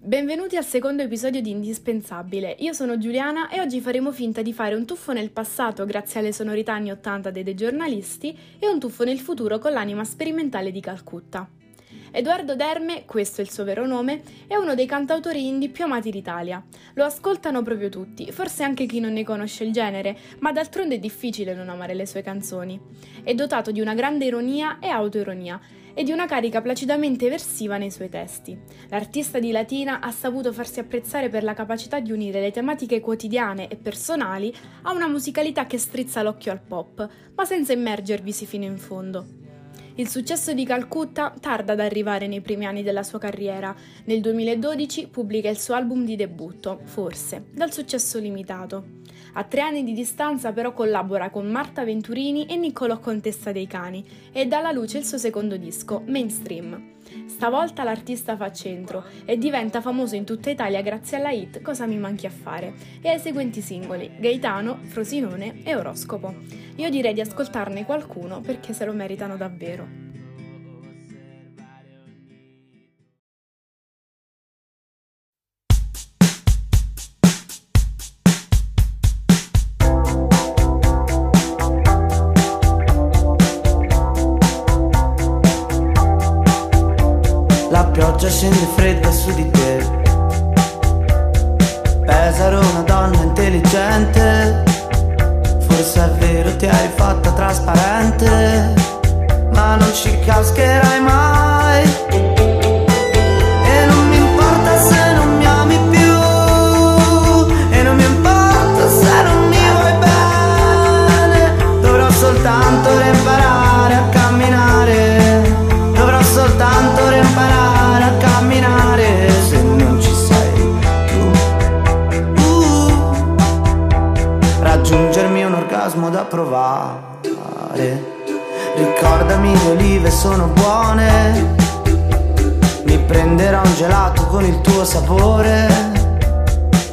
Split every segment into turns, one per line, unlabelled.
Benvenuti al secondo episodio di Indispensabile. Io sono Giuliana e oggi faremo finta di fare un tuffo nel passato grazie alle sonorità anni 80 dei, dei giornalisti e un tuffo nel futuro con l'anima sperimentale di Calcutta. Edoardo Derme, questo è il suo vero nome, è uno dei cantautori indie più amati d'Italia. Lo ascoltano proprio tutti, forse anche chi non ne conosce il genere, ma d'altronde è difficile non amare le sue canzoni. È dotato di una grande ironia e autoironia e di una carica placidamente eversiva nei suoi testi. L'artista di Latina ha saputo farsi apprezzare per la capacità di unire le tematiche quotidiane e personali a una musicalità che strizza l'occhio al pop, ma senza immergervisi fino in fondo. Il successo di Calcutta tarda ad arrivare nei primi anni della sua carriera. Nel 2012 pubblica il suo album di debutto, Forse, dal successo limitato. A tre anni di distanza però collabora con Marta Venturini e Niccolò Contessa dei Cani e dà alla luce il suo secondo disco, Mainstream. Stavolta l'artista fa centro e diventa famoso in tutta Italia grazie alla hit Cosa mi manchi a fare e ai seguenti singoli Gaetano, Frosinone e Oroscopo. Io direi di ascoltarne qualcuno perché se lo meritano davvero.
Pioggia scende fredda su di te. Pesaro una donna intelligente. Forse è vero ti hai fatta trasparente. Ma non ci cascherai mai provare. Ricordami le olive sono buone. Mi prenderò un gelato con il tuo sapore.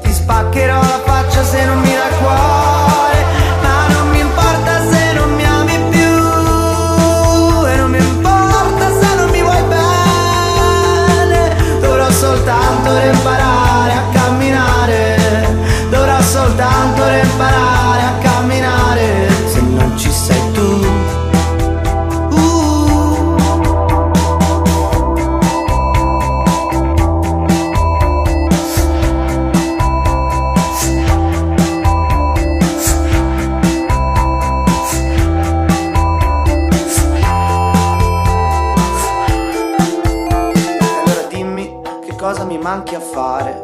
Ti spaccherò la faccia se non mi dà manchi a fare.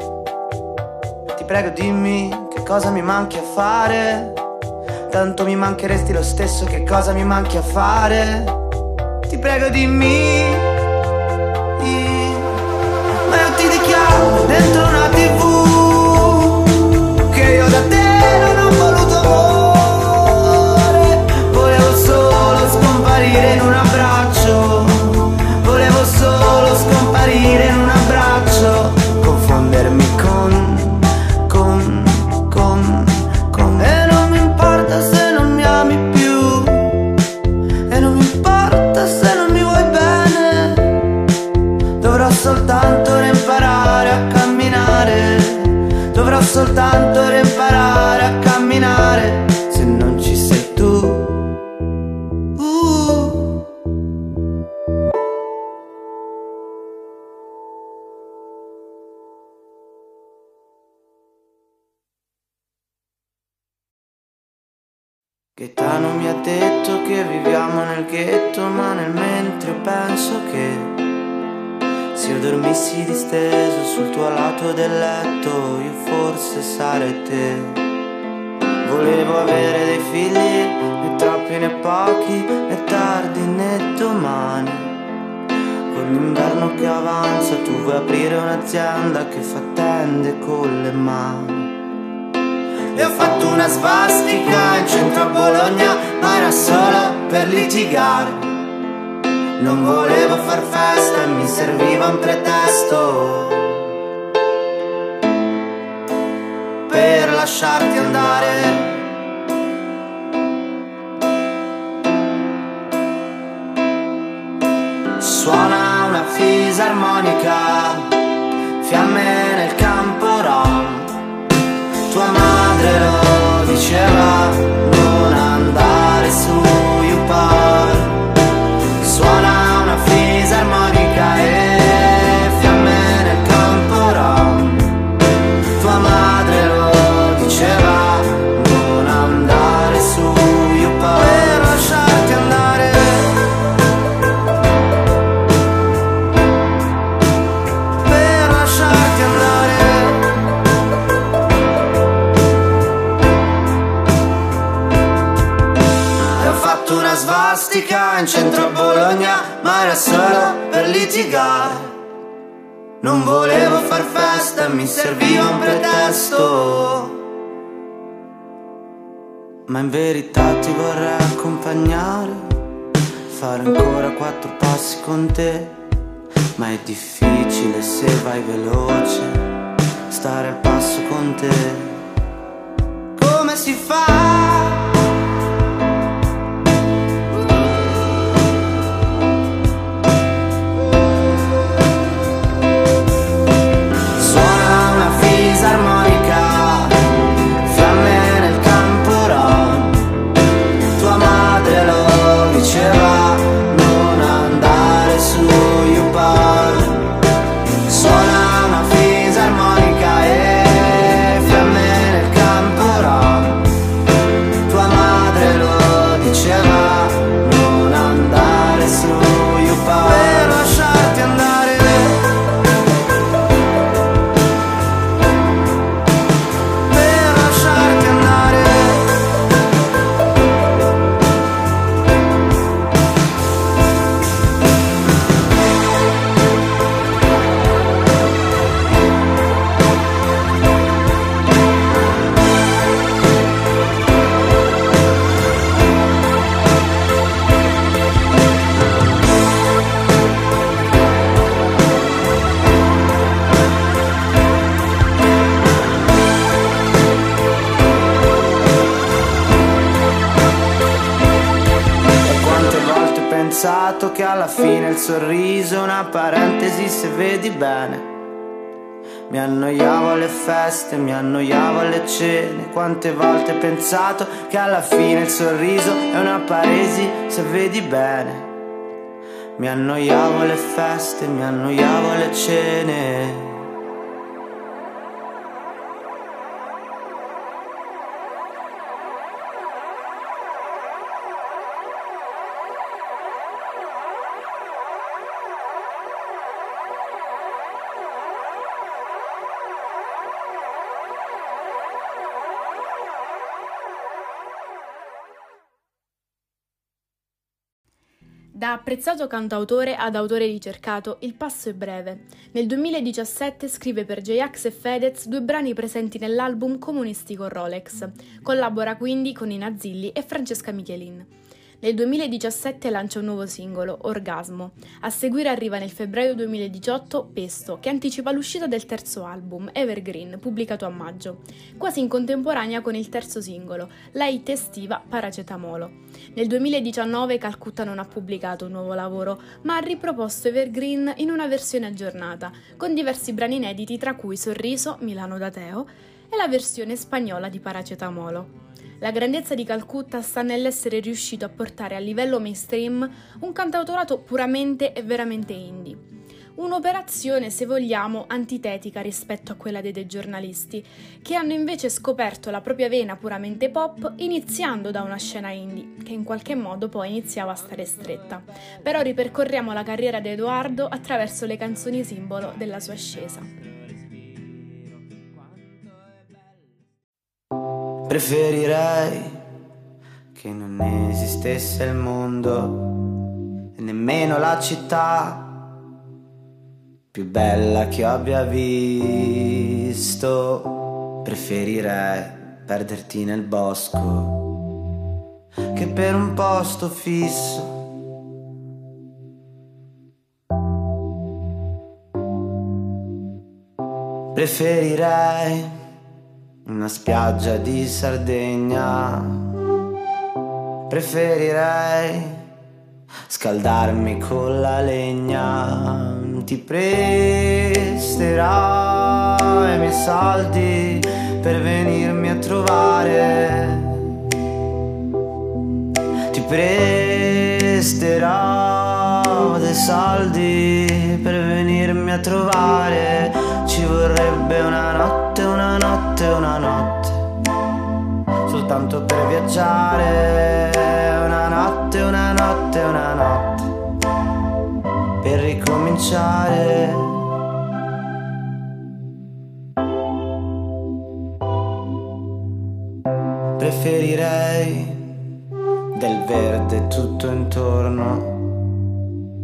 Ti prego dimmi che cosa mi manchi a fare. Tanto mi mancheresti lo stesso, che cosa mi manchi a fare? Ti prego dimmi Ma io ti dichiaro dentro Soltanto imparare a camminare forse sarei te. Volevo avere dei figli, né troppi né pochi, né tardi né domani. Con l'inverno che avanza tu vuoi aprire un'azienda che fa tende con le mani. E ho fatto una svastica in centro a Bologna, ma era solo per litigare. Non volevo far festa mi serviva un pretesto per lasciarti andare. Suona una fisarmonica, fiamme nel campo rom, tua madre. Litigare. Non volevo far festa, mi serviva un pretesto. Ma in verità ti vorrei accompagnare, fare ancora quattro passi con te. Ma è difficile se vai veloce, stare al passo con te. Come si fa? Sorriso, una parentesi se vedi bene. Mi annoiavo alle feste, mi annoiavo alle cene. Quante volte ho pensato che alla fine il sorriso è una paresi se vedi bene. Mi annoiavo alle feste, mi annoiavo alle cene.
Da apprezzato cantautore ad autore ricercato, il passo è breve. Nel 2017 scrive per J-Ax e Fedez due brani presenti nell'album Comunistico Rolex. Collabora quindi con Ina Zilli e Francesca Michelin. Nel 2017 lancia un nuovo singolo, Orgasmo. A seguire arriva nel febbraio 2018 Pesto, che anticipa l'uscita del terzo album, Evergreen, pubblicato a maggio, quasi in contemporanea con il terzo singolo, la hit estiva Paracetamolo. Nel 2019 Calcutta non ha pubblicato un nuovo lavoro, ma ha riproposto Evergreen in una versione aggiornata, con diversi brani inediti tra cui Sorriso, Milano da Teo e la versione spagnola di Paracetamolo. La grandezza di Calcutta sta nell'essere riuscito a portare a livello mainstream un cantautorato puramente e veramente indie. Un'operazione, se vogliamo, antitetica rispetto a quella dei, dei giornalisti, che hanno invece scoperto la propria vena puramente pop iniziando da una scena indie, che in qualche modo poi iniziava a stare stretta. Però ripercorriamo la carriera di Edoardo attraverso le canzoni simbolo della sua ascesa.
Preferirei che non esistesse il mondo e nemmeno la città più bella che abbia visto. Preferirei perderti nel bosco che per un posto fisso. Preferirei una spiaggia di Sardegna. Preferirei scaldarmi con la legna. Ti presterò i miei soldi per venirmi a trovare. Ti presterò dei soldi per venirmi a trovare. Vorrebbe una notte, una notte, una notte. Soltanto per viaggiare. Una notte, una notte, una notte. Per ricominciare. Preferirei del verde tutto intorno.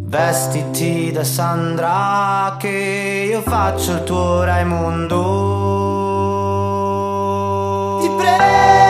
Vestiti da Sandra che io faccio il tuo Raimondo. Ti prego.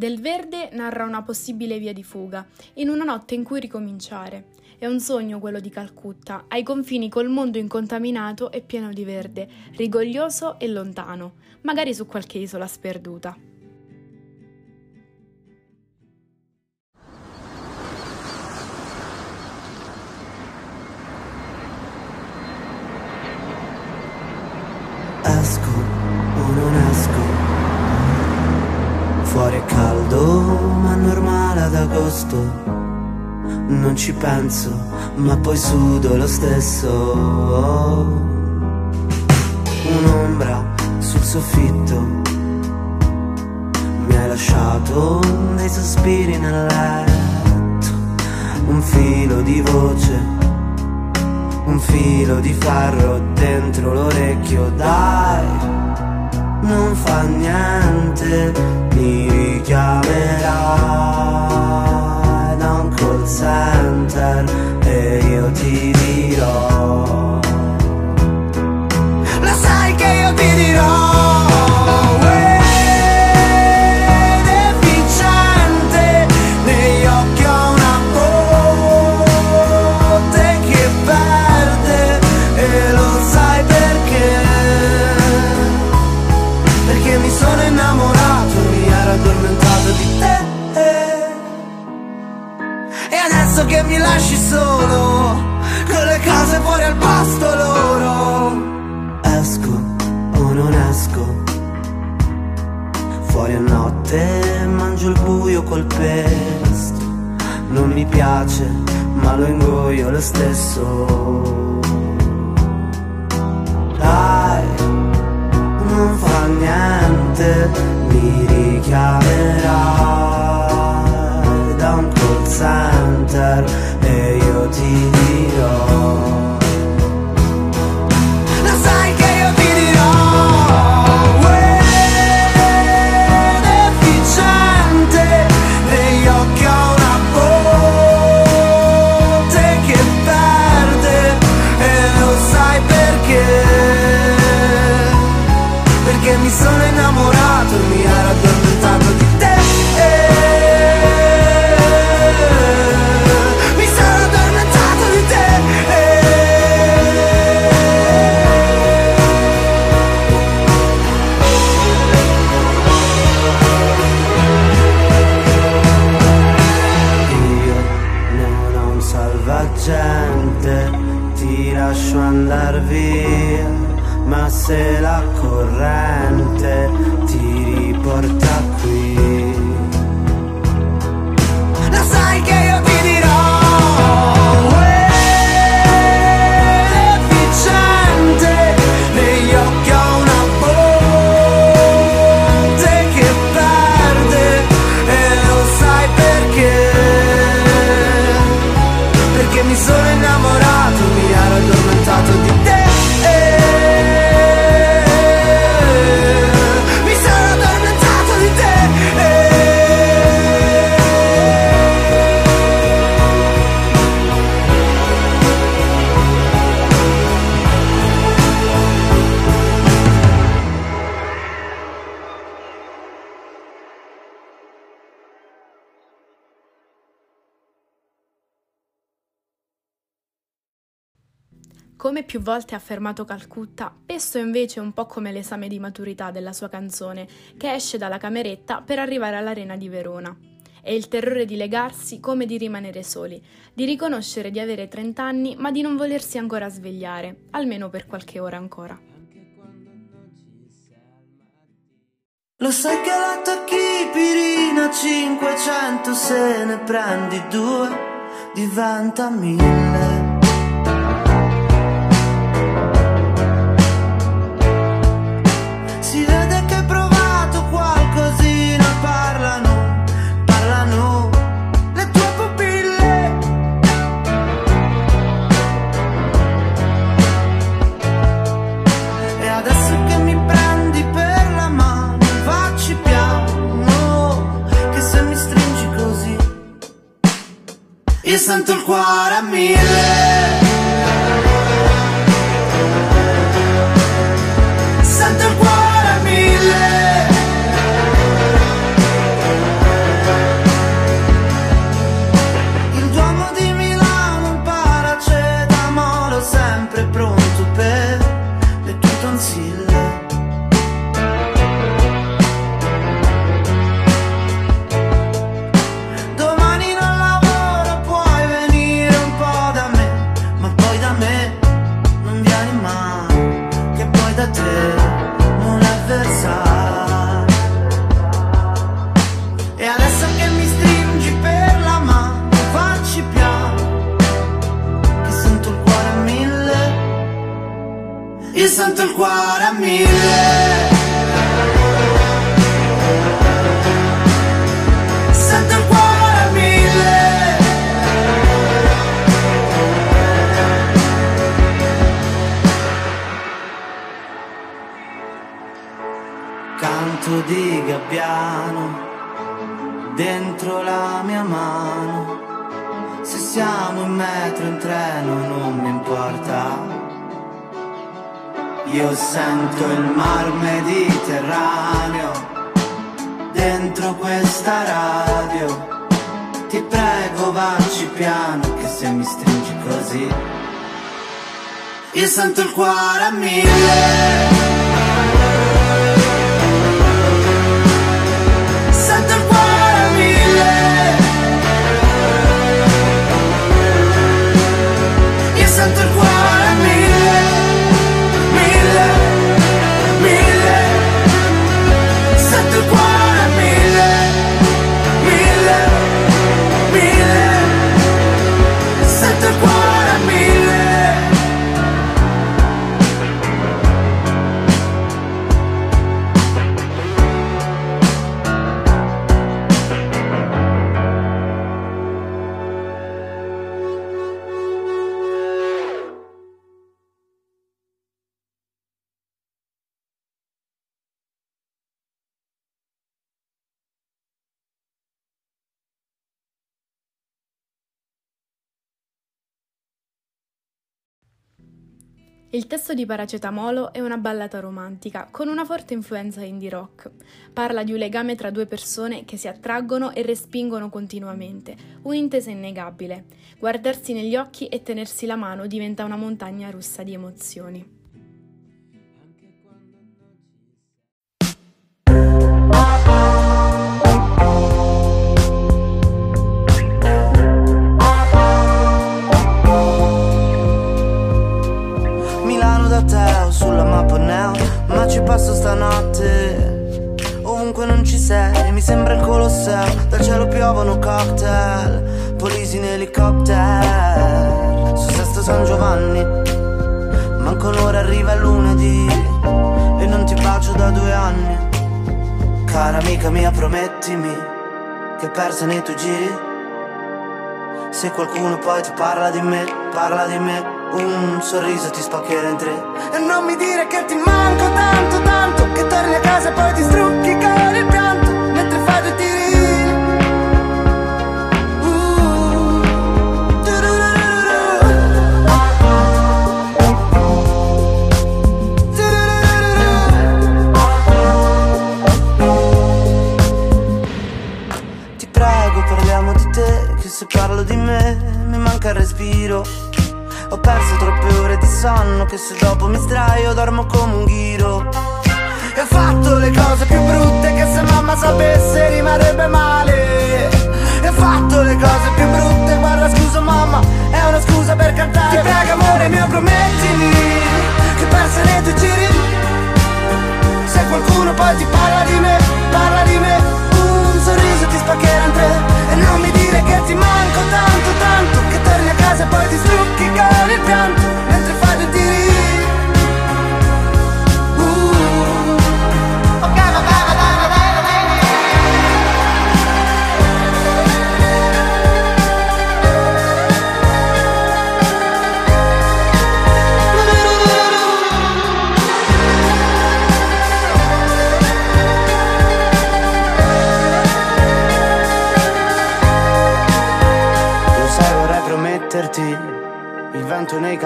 Del verde narra una possibile via di fuga, in una notte in cui ricominciare. È un sogno quello di Calcutta, ai confini col mondo incontaminato e pieno di verde, rigoglioso e lontano, magari su qualche isola sperduta.
Ci penso, ma poi sudo lo stesso. Un'ombra sul soffitto. Mi hai lasciato dei sospiri nel letto. Un filo di voce, un filo di ferro dentro l'orecchio. Dai, non fa niente mi un call center e io ti dirò. Lo sai che io ti dirò lasci solo con le case fuori al pasto loro. Esco o non esco. Fuori a notte mangio il buio col pesto. Non mi piace ma lo ingoio lo stesso. Dai non fa niente mi richiamerai da un call e io ti dirò
volte affermato Calcutta, Pesto è invece un po' come l'esame di maturità della sua canzone, che esce dalla cameretta per arrivare all'arena di Verona. È il terrore di legarsi come di rimanere soli, di riconoscere di avere 30 anni ma di non volersi ancora svegliare, almeno per qualche ora ancora.
Lo sai che la tocchi pirina 500 se ne prendi due diventa mille. Sento il cuore a mille. Che gabbiano dentro la mia mano. Se siamo in metro, in treno, non mi importa. Io sento il mar Mediterraneo dentro questa radio. Ti prego, vacci piano, che se mi stringi così. Io sento il cuore a mille. Io sento Il
testo di Paracetamolo è una ballata romantica con una forte influenza indie rock. Parla di un legame tra due persone che si attraggono e respingono continuamente, un'intesa innegabile. Guardarsi negli occhi e tenersi la mano diventa una montagna russa di emozioni.
ci passo stanotte. Ovunque non ci sei, mi sembra il Colosseo. Dal cielo piovono cocktail, polisi in elicottero. Su Sesto San Giovanni, manco l'ora arriva lunedì. E non ti bacio da due anni. Cara amica mia promettimi Che persa nei tuoi giri. Se qualcuno poi ti parla di me, parla di me un sorriso ti spaccherà in tre. E non mi dire che ti manco tanto tanto Che torni a casa e poi ti strucchi con il pianto Mentre fai due tiri. Uh, Ti prego parliamo di te Che se parlo di me mi manca il respiro ho perso troppe ore di sonno che se dopo mi sdraio dormo come un ghiro. E ho fatto le cose più brutte che se mamma sapesse rimarrebbe male. E ho fatto le cose più brutte, guarda scusa mamma, è una scusa per cantare. Ti prego amore mio promettimi che perse nei tuoi giri. Se qualcuno poi ti parla di me, parla di me. Un sorriso ti spaccherà in tre E non mi dire che ti manco tanto tanto Che torni a casa e poi ti strucchi con il pianto Mentre fai due tiri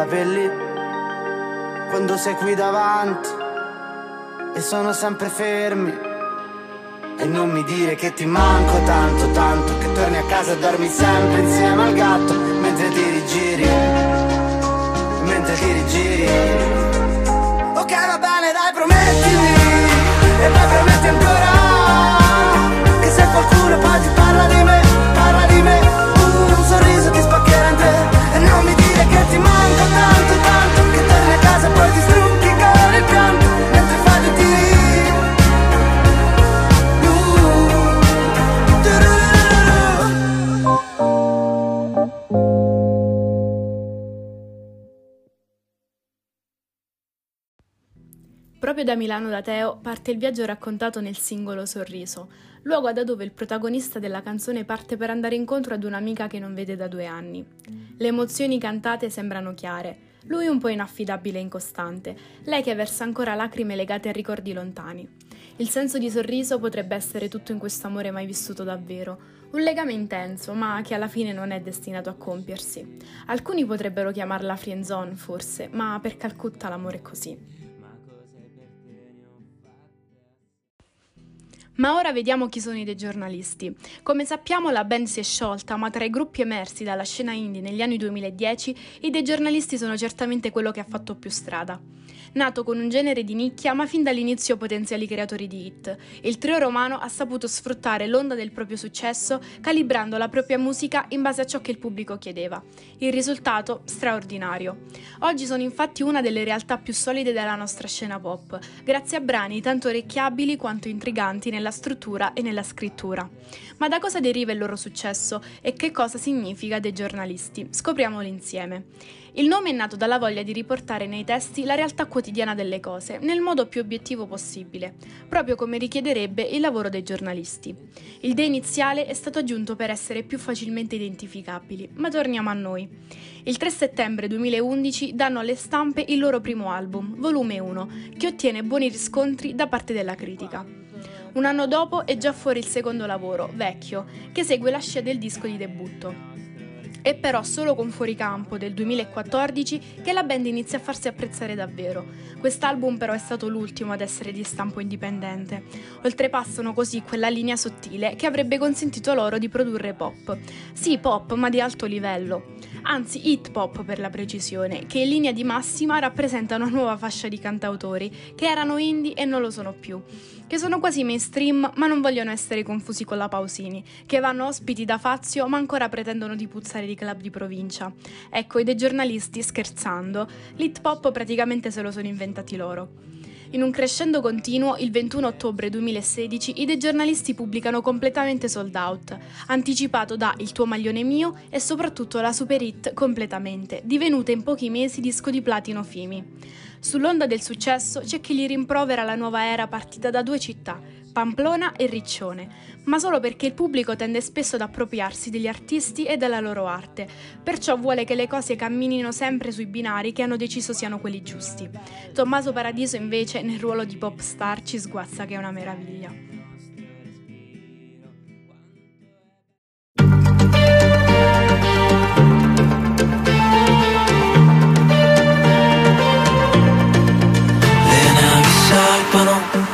capelli quando sei qui davanti e sono sempre fermi. E non mi dire che ti manco tanto, tanto che torni a casa e dormi sempre insieme al gatto mentre ti rigiri, mentre ti rigiri.
Proprio da Milano da Teo parte il viaggio raccontato nel singolo Sorriso, luogo da dove il protagonista della canzone parte per andare incontro ad un'amica che non vede da due anni. Le emozioni cantate sembrano chiare, lui un po' inaffidabile e incostante, lei che versa ancora lacrime legate a ricordi lontani. Il senso di sorriso potrebbe essere tutto in questo amore mai vissuto davvero, un legame intenso, ma che alla fine non è destinato a compiersi. Alcuni potrebbero chiamarla friendzone, forse, ma per Calcutta l'amore è così. Ma ora vediamo chi sono i dei giornalisti. Come sappiamo la band si è sciolta, ma tra i gruppi emersi dalla scena indie negli anni 2010, i dei giornalisti sono certamente quello che ha fatto più strada. Nato con un genere di nicchia, ma fin dall'inizio potenziali creatori di hit, il trio romano ha saputo sfruttare l'onda del proprio successo, calibrando la propria musica in base a ciò che il pubblico chiedeva. Il risultato straordinario. Oggi sono infatti una delle realtà più solide della nostra scena pop, grazie a brani tanto orecchiabili quanto intriganti nella struttura e nella scrittura. Ma da cosa deriva il loro successo e che cosa significa dei giornalisti? Scopriamolo insieme. Il nome è nato dalla voglia di riportare nei testi la realtà quotidiana delle cose, nel modo più obiettivo possibile, proprio come richiederebbe il lavoro dei giornalisti. Il de iniziale è stato aggiunto per essere più facilmente identificabili, ma torniamo a noi. Il 3 settembre 2011 danno alle stampe il loro primo album, volume 1, che ottiene buoni riscontri da parte della critica. Un anno dopo è già fuori il secondo lavoro, Vecchio, che segue la scia del disco di debutto. È però solo con Fuoricampo del 2014 che la band inizia a farsi apprezzare davvero. Quest'album però è stato l'ultimo ad essere di stampo indipendente. Oltrepassano così quella linea sottile che avrebbe consentito loro di produrre pop. Sì, pop, ma di alto livello. Anzi, hit pop per la precisione, che in linea di massima rappresenta una nuova fascia di cantautori che erano indie e non lo sono più che sono quasi mainstream ma non vogliono essere confusi con la Pausini, che vanno ospiti da Fazio ma ancora pretendono di puzzare di club di provincia. Ecco, i dei giornalisti, scherzando, l'hit pop praticamente se lo sono inventati loro. In un crescendo continuo, il 21 ottobre 2016 i dei giornalisti pubblicano completamente sold out, anticipato da Il tuo maglione mio e soprattutto la super hit Completamente, divenuta in pochi mesi disco di platino Fimi. Sull'onda del successo c'è chi gli rimprovera la nuova era partita da due città, Pamplona e Riccione, ma solo perché il pubblico tende spesso ad appropriarsi degli artisti e della loro arte, perciò vuole che le cose camminino sempre sui binari che hanno deciso siano quelli giusti. Tommaso Paradiso invece nel ruolo di pop star ci sguazza che è una meraviglia.
le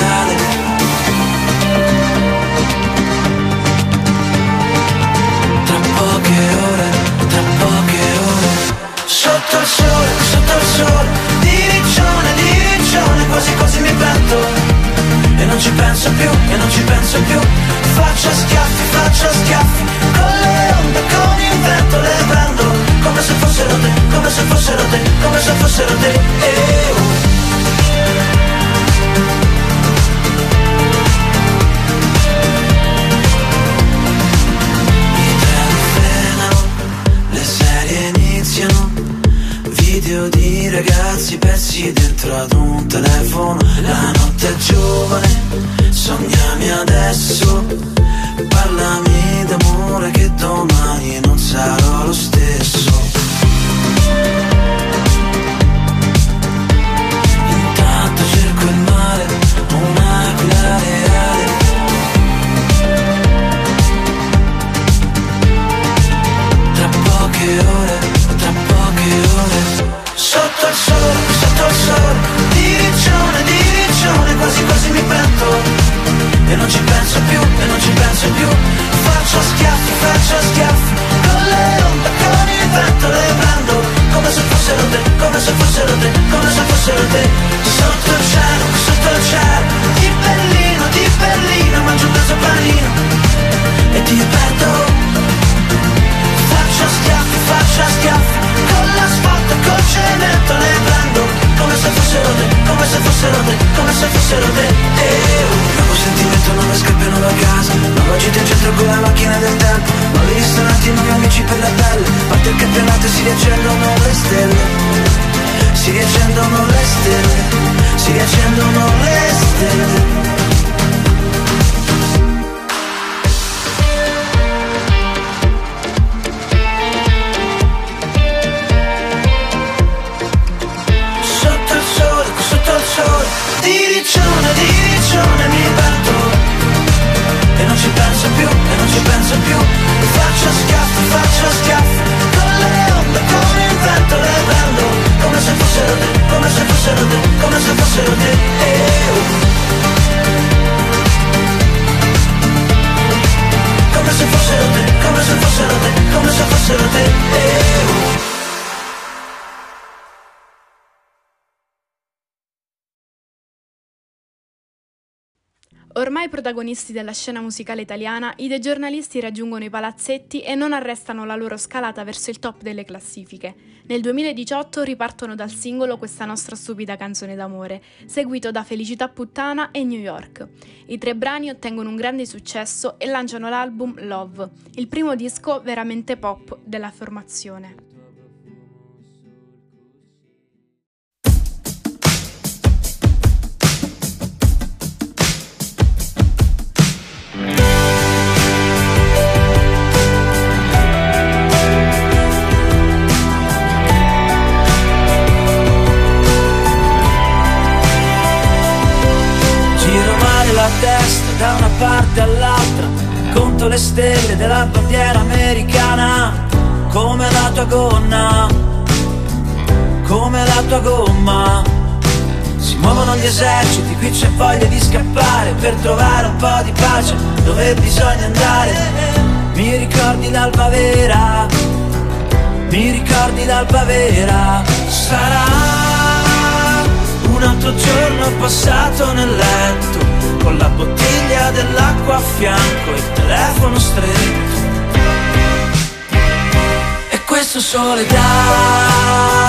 riccione, di riccione, quasi quasi mi pento E non ci penso più, e non ci penso più. Faccio schiaffi, faccio schiaffi Con le onde, con il vento le prendo. Come se fossero te, come se fossero te, come se fossero te. Eh, uh. Persi dentro ad un telefono La notte è giovane, sognami adesso. Parlami d'amore che domani non sarò lo stesso ci penso più, e non ci penso più. Faccio schiaffi, faccio schiaffi Con le onde, con il vento le prendo. Come se fossero te, come se fossero te Come se fossero te. Sotto il cielo, sotto il cielo Di Berlino, di Berlino Mangio un peso panino E ti perdo Faccio schiaffi, faccio schiaffi Con l'asfalto, col cemento le prendo. Come se fossero te, come se fossero te, come se fossero te. Eh, Un sentimento non mi scappiano da casa. Nuova gita in centro con la macchina del tempo. Nuovi ristoranti, nuovi amici per la pelle. Parte il campionato e si riaccendono le stelle. Si riaccendono le stelle. Si riaccendono le stelle. Riccione, di riccione batto penso più Faccio schiaffi, faccio schiaffi Con le onde, con il vento le prendo Come se fossero te, come se fossero te, come se fossero te. Eh. Come se fossero te, come se fossero te, come se fossero te
Ormai protagonisti della scena musicale italiana, i dei giornalisti raggiungono i palazzetti e non arrestano la loro scalata verso il top delle classifiche. Nel 2018 ripartono dal singolo Questa nostra stupida canzone d'amore, seguito da Felicità puttana e New York. I tre brani ottengono un grande successo e lanciano l'album Love, il primo disco veramente pop della formazione.
Parte all'altra Conto le stelle della bandiera americana Come la tua gonna Come la tua gomma Si muovono gli eserciti, qui c'è voglia di scappare Per trovare un po' di pace dove bisogna andare Mi ricordi l'alba vera, mi ricordi l'alba vera. Sarà un altro giorno passato nel letto, con la bottiglia dell'acqua a fianco e il telefono stretto. E questo sole da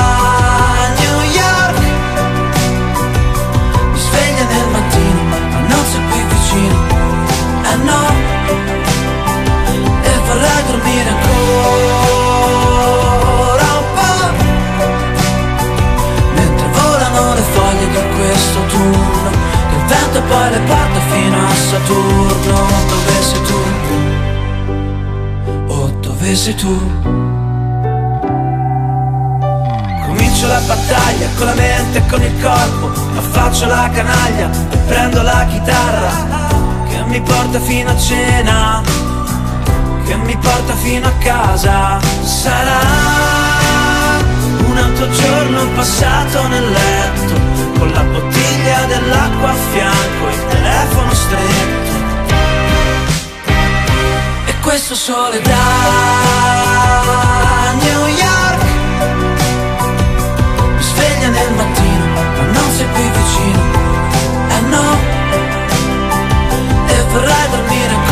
Saturno Dove sei tu? Oh, dove sei tu? Comincio la battaglia con la mente e con il corpo Affaccio la canaglia e prendo la chitarra Che mi porta fino a cena che mi porta fino a casa sarà un altro giorno passato nel letto con la bottiglia dell'acqua a fianco il telefono stretto. E questo sole da New York. Mi sveglia nel mattino ma non sei qui vicino. Eh no. E vorrei dormire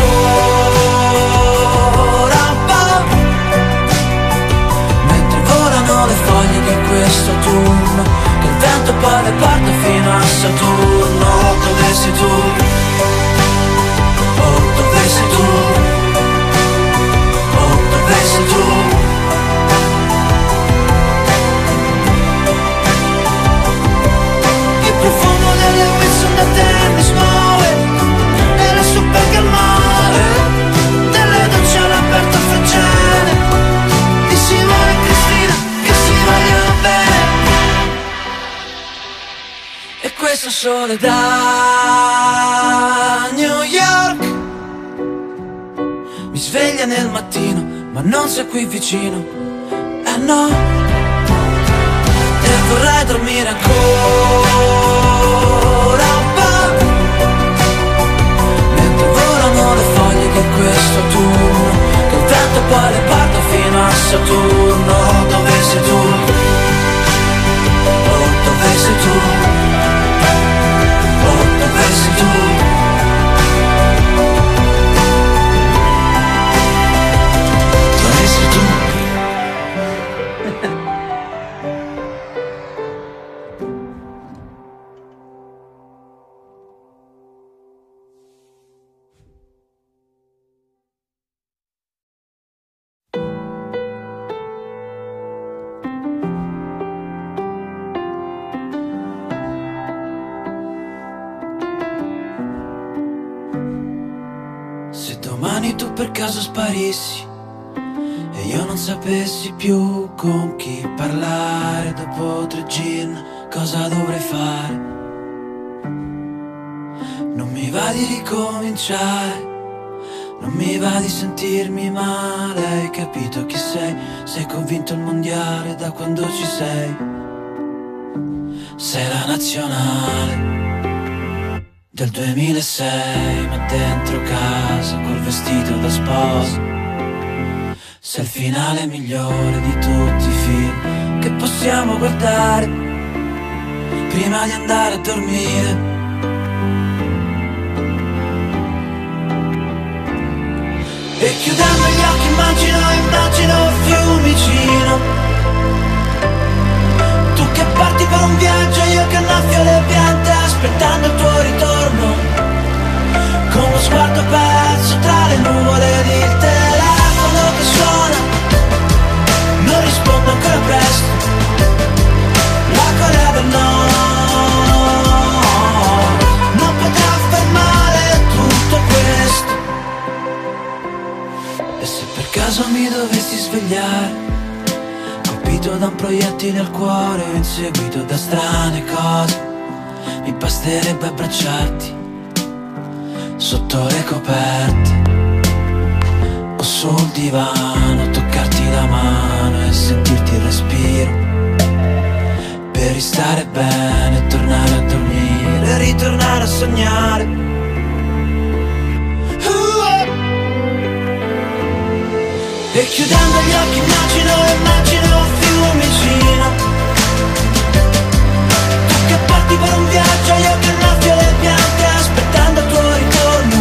questo turno Che il vento poi le porta fino a Saturno Dove sei tu? Sole da New York. Mi sveglia nel mattino, ma non sei qui vicino. Eh no. E vorrei dormire ancora un po' Mentre volano le foglie di questo turno Che il vento poi le porta fino a Saturno. Dove sei tu? Oh, dove sei tu? to per caso sparissi e io non sapessi più con chi parlare dopo tre gin, cosa dovrei fare? Non mi va di ricominciare, non mi va di sentirmi male, hai capito chi sei? Sei convinto il mondiale da quando ci sei? Sei la nazionale del 2006, ma dentro casa col vestito da sposa. Sei il finale migliore di tutti i film che possiamo guardare prima di andare a dormire. E chiudendo gli occhi immagino, immagino Fiumicino Tu che parti per un viaggio, io che annaffio le piante aspettando il tuo ritorno con lo sguardo perso tra le nuvole ed il telefono che suona non rispondo ancora presto la Corea del Nord non potrà fermare tutto questo. E se per caso mi dovessi svegliare colpito da un proiettile al cuore inseguito da strane cose mi basterebbe abbracciarti sotto le coperte. O sul divano, toccarti la mano e sentirti il respiro. Per ristare bene, tornare a dormire, ritornare a sognare. E chiudendo gli occhi immagino, immagino un aspettando il tuo ritorno.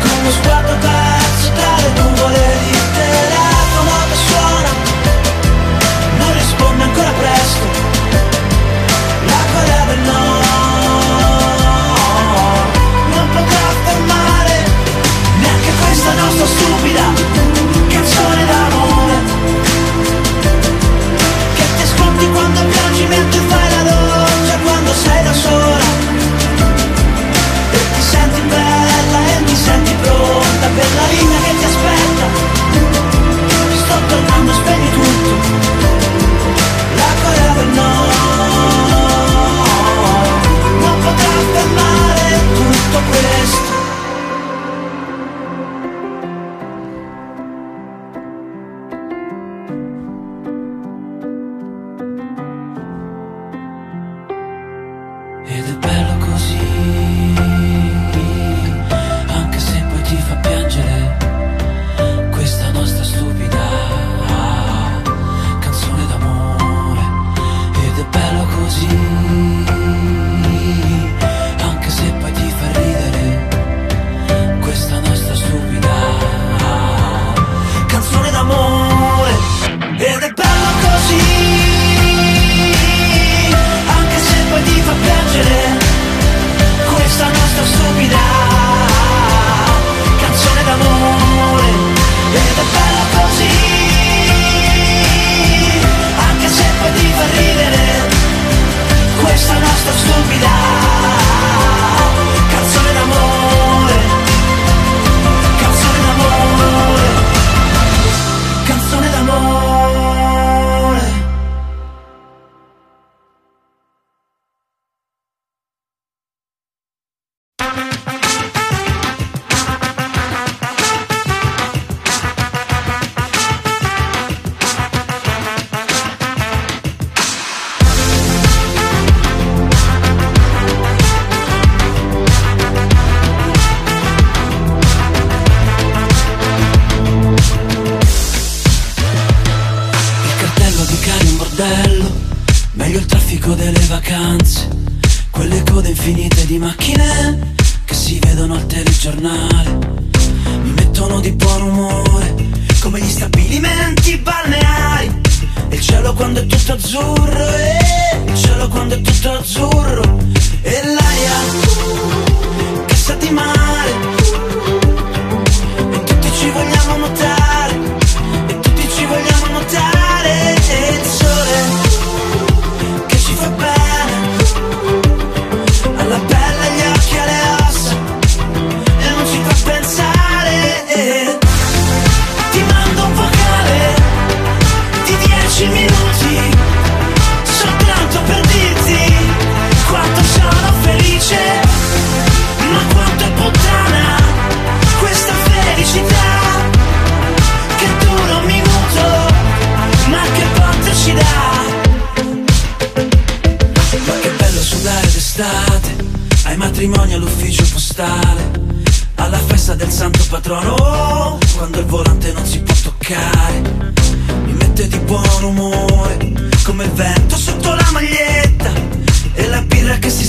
Con uno sguardo perso tra le nuvole di telefono che suona Non risponde ancora presto. La quella no Non potrà fermare neanche questa nostra stupida per la vita che ti aspetta. Sto tornando, spegni tutto. La Corea no. Non potrà fermare tutto quello vacanze Quelle code infinite di macchine Che si vedono al telegiornale. Mi mettono di buon umore Come gli stabilimenti balneari. E il cielo quando è tutto azzurro E il cielo quando è tutto azzurro. E l'aria Che sa di mare. E tutti ci vogliamo notare il santo patrono. Quando il volante non si può toccare Mi mette di buon umore Come il vento sotto la maglietta E la birra che si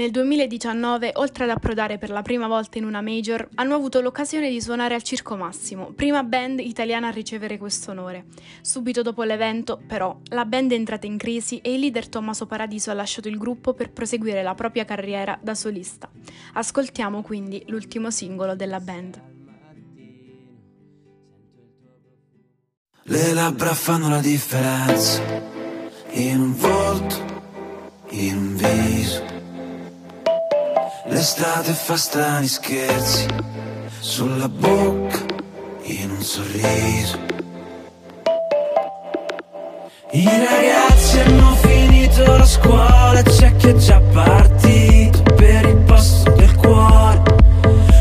Nel 2019, oltre ad approdare per la prima volta in una major, hanno avuto l'occasione di suonare al Circo Massimo, prima band italiana a ricevere questo onore. Subito dopo l'evento, però, la band è entrata in crisi e il leader Tommaso Paradiso ha lasciato il gruppo per proseguire la propria carriera da solista. Ascoltiamo quindi l'ultimo singolo della band.
Le labbra fanno la differenza in un volto, in un viso L'estate fa strani scherzi sulla bocca in un sorriso. I ragazzi hanno finito la scuola, c'è chi è già partito per il posto del cuore.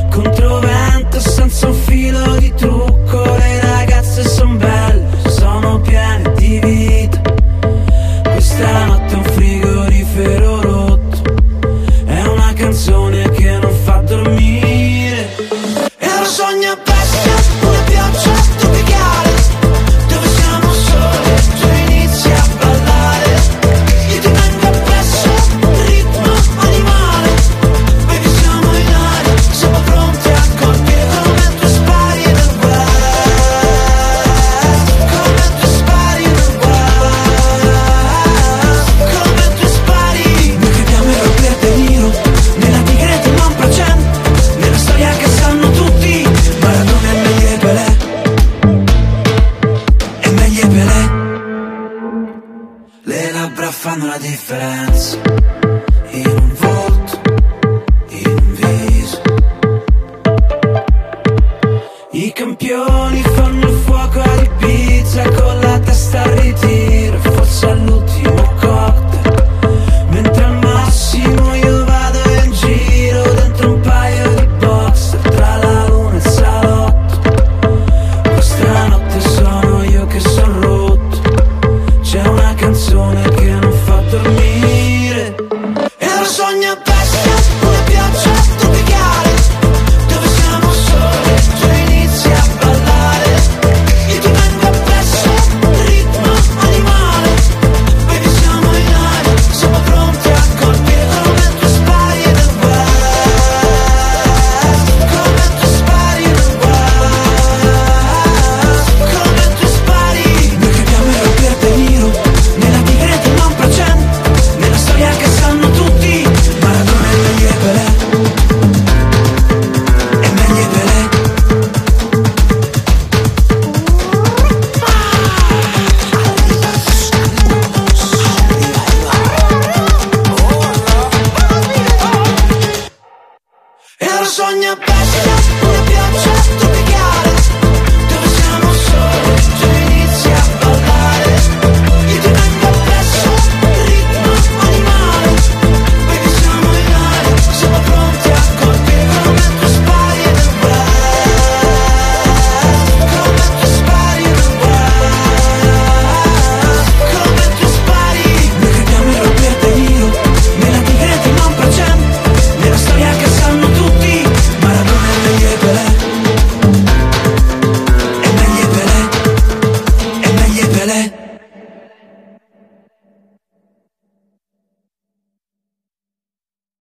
Controvento senza un filo di trucco.